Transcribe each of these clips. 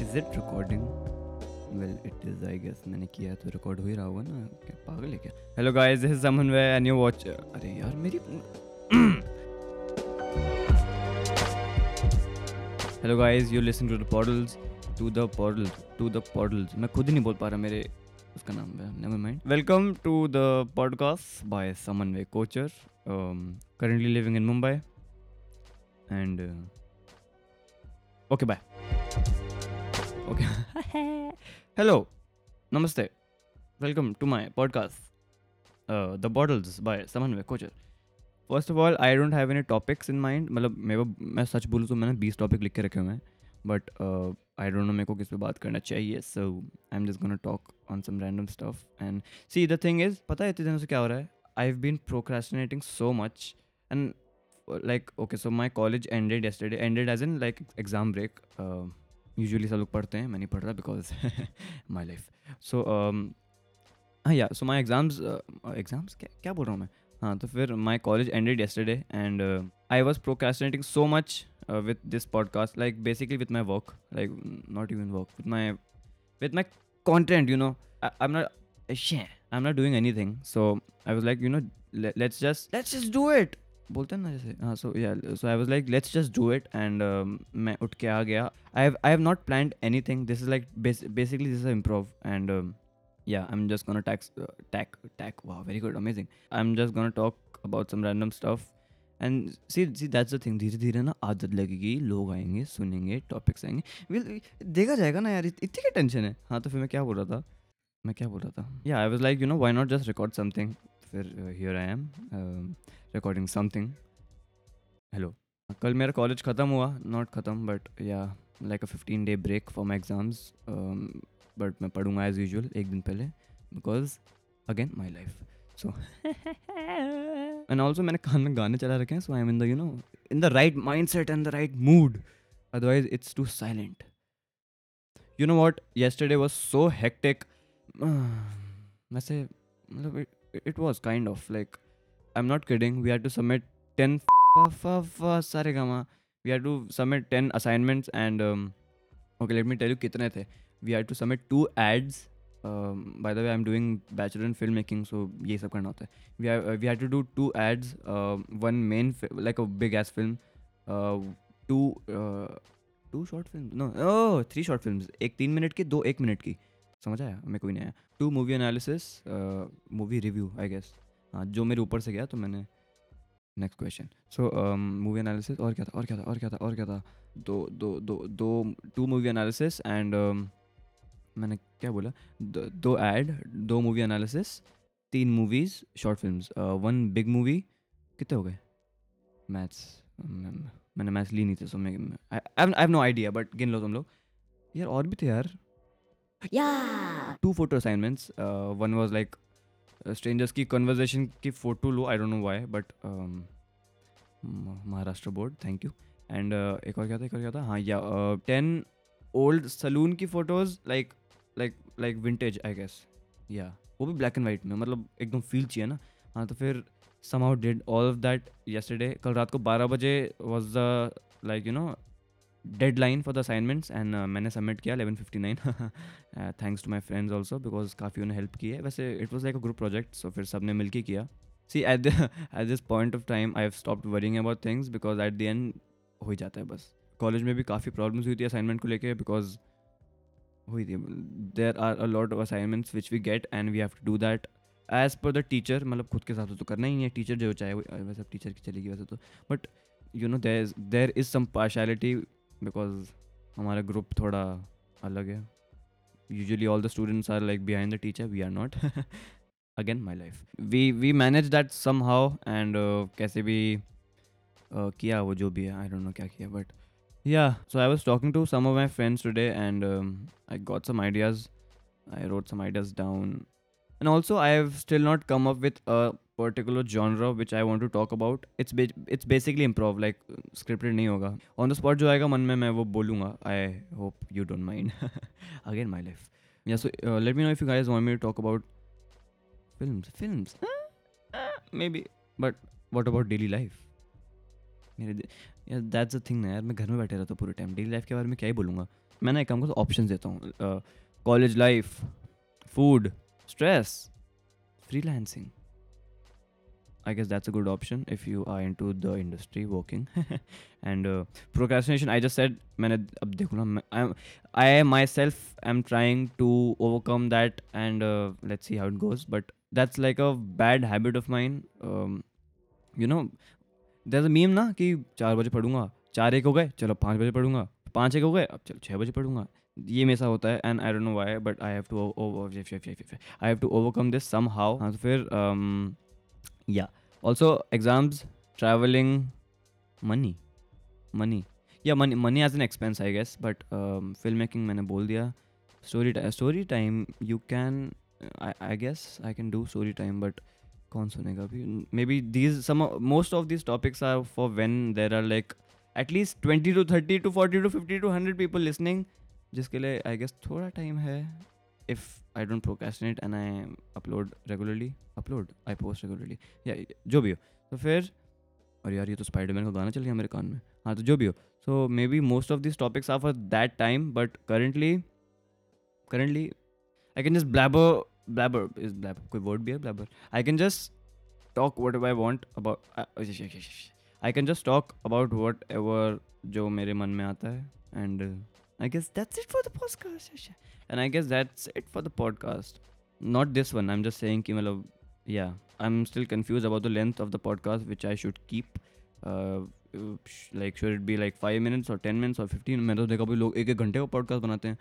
Is it recording well it is I guess मैंने किया तो रिकॉर्ड हो ही रहा होगा ना। क्या पागल है क्या? Hello guys this is Samanvay and you watch अरे यार मेरी hello guys you listen to the poddles to the poddles to the poddles मैं खुद ही नहीं बोल पा रहा मेरे उसका नाम। है never mind welcome to the podcast by Samanvay Kochar currently living in Mumbai. And uh, okay bye. hello. Namaste. Welcome to my podcast uh, the bottles by samanvay kocher first of all I don't have any topics in mind मतलब मेरे को मैं सच बोलूँ तो मैंने बीस topic लिख के रखे हुए हैं। बट आई डोंट नो मेरे को किस पे बात करना चाहिए so I am just gonna talk on some random stuff and see the thing is पता है इतने दिनों से क्या हो रहा है? I have been procrastinating so much and like okay so my college ended yesterday. Ended as in like exam break. Uh, usually सब लोग पढ़ते हैं, मैं नहीं पढ़ रहा बिकॉज़ माई लाइफ सो हाँ yeah so my exams exams क्या क्या बोल रहा हूँ मैं? हाँ तो फिर my college ended yesterday and I was procrastinating so much with this podcast like basically with my work like not even work with my with my content you know I am not I am not doing anything so I was like you know let's just let's just do it बोलते हैं ना जैसे हाँ so yeah so I was like let's just do it and मैं उठ के आ गया। I I have not planned anything this is like basically this improv and yeah i'm just gonna tax uh, tack tack wow very good amazing. I'm just gonna talk about some random stuff and see see that's the thing धीरे धीरे ना आदत लगेगी लोग आएँगे सुनेंगे topics आएँगे। Will देखा जाएगा ना यार इतनी क्या टेंशन है? हाँ तो फिर मैं क्या बोल रहा था? मैं क्या बोल रहा था? Yeah I was like you know why not just record something फिर here I am recording something hello कल मेरा कॉलेज ख़त्म हुआ नॉट ख़त्म but yeah like a fifteen day break for my exams but मैं पढ़ूँगा एज यूजल एक दिन पहले because again my life so and also मैंने कान में गाने चला रखे हैं so I am in the you know in the right mindset and the right mood otherwise it's too silent you know what yesterday was so hectic वैसे मतलब it was kind of like i'm not kidding we had to submit 10 sare gama we had to submit 10 assignments and um, okay let me tell you kitne the we had to submit two ads um, by the way i'm doing bachelor in filmmaking so ye sab karna hota hai we have, uh, we had to do two ads uh, one main fi- like a big ass film uh, two uh, two short films no oh three short films एक तीन minute की दो एक minute की समझ आया? मैं कोई नहीं आया। To movie analysis movie review I guess हाँ जो मेरे ऊपर से गया तो मैंने next question so movie analysis और क्या था, और क्या था, और क्या था, और क्या था? दो दो दो दो टू मूवी एनालिसिस एंड मैंने क्या बोला? दो एड दो मूवी एनालिसिस तीन movies short film one big movie कितने हो गए? मैथ्स मैंने मैथ्स ली नहीं थी सो मैं I have no idea but गिन लो तुम लोग। यार, और भी थे यार। Two photo assignments. Uh, one was strangers की कन्वर्जेशन की photo low I don't know why but Maharashtra board thank you and एक और क्या था एक और क्या था हाँ या टेन ओल्ड सलून की photos like like like vintage I guess या वो भी ब्लैक एंड वाइट में मतलब एकदम फील चाहिए ना हाँ तो फिर somehow did all of that yesterday कल रात को बारह बजे was the like you know deadline for the assignments and मैंने सबमिट किया eleven fifty nine thanks to my friends also because काफ़ी उन्हें हेल्प की है. वैसे it was like a group project so फिर सबने मिल के किया see at at this point of time I have stop worrying about things because at the end हो ही जाता है बस. कॉलेज में भी काफ़ी प्रॉब्लम्स हुई थी असाइनमेंट को लेकर बिकॉज़ हुई थी. There are a lot of assignments which we get and we have to do that as per the teacher मतलब खुद के हिसाब से तो करना ही है. टीचर जो चाहे वैसे टीचर की चलेगी वैसे तो. But you know there there is some partiality because हमारा ग्रुप थोड़ा अलग है। Usually all the students are like behind the teacher we are not again my life we we manage that somehow and कैसे भी uh, किया वो जो भी है आई डोंट नो क्या किया but yeah so I was talking to some my friends today and I got some ideas I wrote some ideas down and also I have still not come up with particular genre which I want to talk about it's it's basically improv like scripted नहीं होगा। On the spot जो आएगा मन में, मैं वो बोलूँगा। I hope you don't mind again my life yeah so let me know if you guys want me talk about film film maybe but what about daily life मेरे that's a thing ना यार। मैं घर में बैठे रहता हूँ पूरे टाइम डेली लाइफ के बारे में क्या ही बोलूँगा? मैं ना एक काम को ऑप्शन देता हूँ। College life food stress freelancing i guess that's a good option if you are into the industry working and uh, procrastination i just said मैंने अब देखो ना मैं- I'm, I myself am trying to overcome that and uh, let's see how it goes but that's like a bad habit of mine um, you know there's a meme ना कि चार बजे पढ़ूंगा चार एक हो गए चलो पाँच बजे पढ़ूंगा पाँच एक हो गए अब चलो छः बजे पढ़ूंगा ये मेरे साथ होता है and I don't know why but I have to I have to overcome this somehow हाँ तो yeah also exams travelling money money yeah money money as an expense I guess but film making मैंने बोल दिया। Story story time you can I guess I can do story time but कौन सुनेगा अभी? Maybe these some most of these topics are for when there are like at least twenty two thirty two forty two fifty two hundred people listening जिसके लिए I guess थोड़ा time है। If I don't procrastinate and I upload regularly upload I post regularly या जो भी हो। तो फिर, और यार ये तो स्पाइडरमैन का गाना चल गया मेरे कान में। हाँ तो जो भी हो। So maybe most of this topics are for that time but currently currently I can just blabber blabber is blabber कोई वर्ड भी है? Blabber I can just talk what I want about I can just talk about whatever जो मेरे मन में आता है and I guess that's it for the podcast. And I guess that's it for the podcast. Not this one. I'm just saying कि मतलब yeah, I'm still confused about the length of the podcast which I should keep. Uh, like should it be like five minutes or ten minutes or fifteen? मैंने तो देखा भाई लोग एक एक घंटे का podcast बनाते हैं.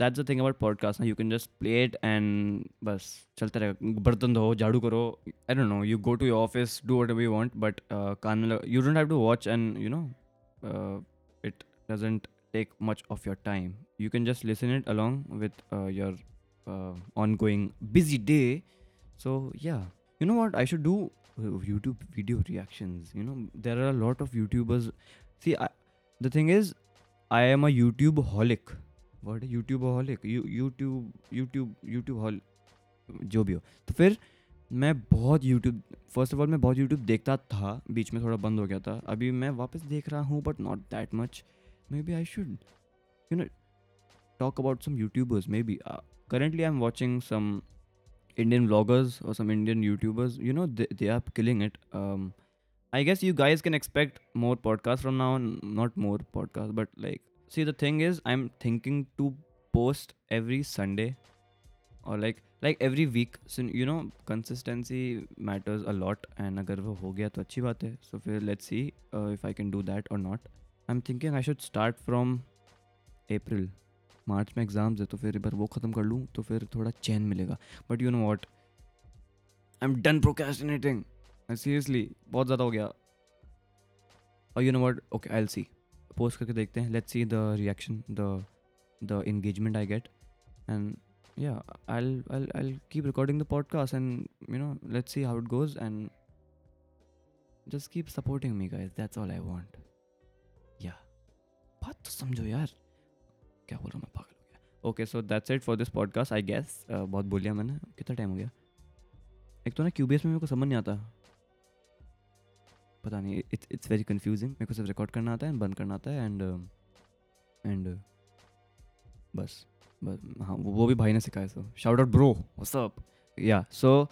That's the thing about podcast. ना you can just play it and बस चलते रहेगा बर्तन धो झाड़ू करो I don't know. You go to your office, do whatever you want, but uh, कान में don't have to watch and you know uh, it doesn't take much of your time you can just listen it along with your ongoing busy day so yeah you know what I should do YouTube video reactions you know there are a lot of YouTubers see the thing is I am a YouTubeholic word YouTubeholic YouTube YouTube YouTube hole जो भी हो। तो फिर मैं बहुत YouTube first of all मैं बहुत YouTube देखता था। बीच में थोड़ा बंद हो गया था। अभी मैं वापस देख रहा हूँ but not that much maybe I should, you know, talk about some YouTubers. Maybe uh, currently I'm watching some Indian vloggers or some Indian YouTubers. You know, they, they are killing it. Um, I guess you guys can expect more podcasts from now on. Not more podcasts, but like, see, the thing is, I'm thinking to post every Sunday or like like every week. So you know, consistency matters a lot. And अगर वो हो गया तो अच्छी बात है. So फिर let's see uh, if I can do that or not. I am thinking I should start from April March में एग्ज़ाम्स है तो फिर एक बार वो ख़त्म कर लूँ तो फिर थोड़ा चैन मिलेगा। But you know what I am done procrastinating seriously बहुत ज़्यादा हो गया। और you know what okay I'll see post करके देखते हैं। Let's see the reaction the the engagement I get and yeah, i'll i'll i'll keep recording the podcast and, you know, let's see how it goes and just keep supporting me, guys. That's all i want. yeah बात तो समझो यार। क्या बोल रहा हूँ मैं? पागल हो गया। Okay so that's it for this podcast I guess बहुत बोल लिया मैंने। कितना टाइम हो गया? एक तो ना क्यूबीएस में मेरे को समझ नहीं आता। पता नहीं इट्स इट्स वेरी कंफ्यूजिंग मेरे को सिर्फ़ रिकॉर्ड करना आता है and बंद करना आता है एंड एंड बस बस हाँ वो भी भाई ने सिखाया so shout out bro up yeah so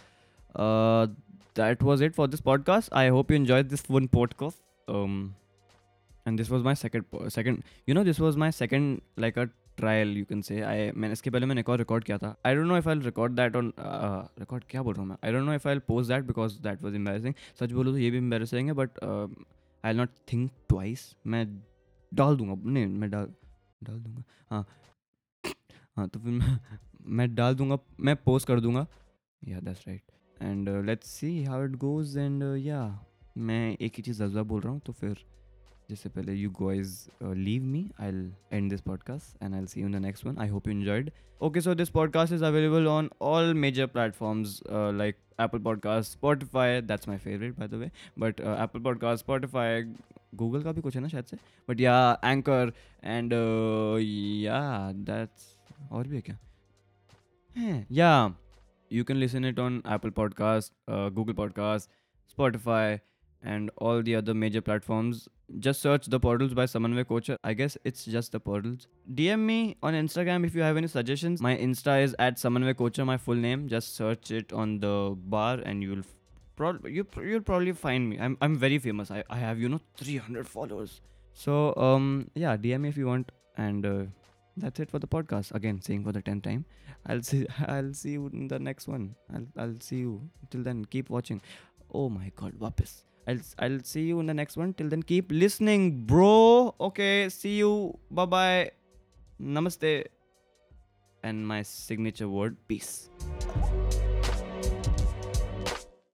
that was it for this podcast. I hope you enjoyed this one podcast. Um this this was my second you know this know, this was like a trial you can say I मैंने, इसके पहले मैंने एक और record किया था। I don't know if I record that on record क्या बोल रहा हूँ मैं? I don't know if I post that because that was embarrassing सच बोलो तो ये भी एम्बेरसिंग है but I not think twice मैं डाल दूँगा। नहीं, मैं डाल डाल दूँगा। हाँ। हाँ तो फिर मैं मैं डाल दूँगा, मैं पोस्ट कर दूँगा। Yeah that's right and let's see how it goes and yeah मैं एक ही चीज़ जज्बा बोल रहा हूँ तो फिर जिससे पहले you guys leave me I and this podcast and I see in the next one I hope you enjoyed okay so this podcast is available on all major platforms like Apple podcast Spotify that's my favourite by the way but Apple podcast Spotify Google का भी कुछ है ना शायद से? But या Anchor and या that's और भी है क्या? Yeah you can listen it on Apple podcast Google podcast Spotify and all the other major platforms. Just search the portals by Samanvay Kocher. I guess it's just the portals. DM me on Instagram if you have any suggestions. My Insta is at Samanvay Kocher, my full name. Just search it on the bar and you'll pro- you you'll probably find me. I'm I'm very famous. I, I have you know 300 followers. So um yeah, DM me if you want and uh, that's it for the podcast. Again, saying for the tenth time. I'll see I'll see you in the next one. I'll I'll see you. Till then, keep watching. Oh my god, wapis. I'll I'll see you in the next one. Till then, keep listening, bro. Okay, see you. Bye bye. Namaste. And my signature word, peace.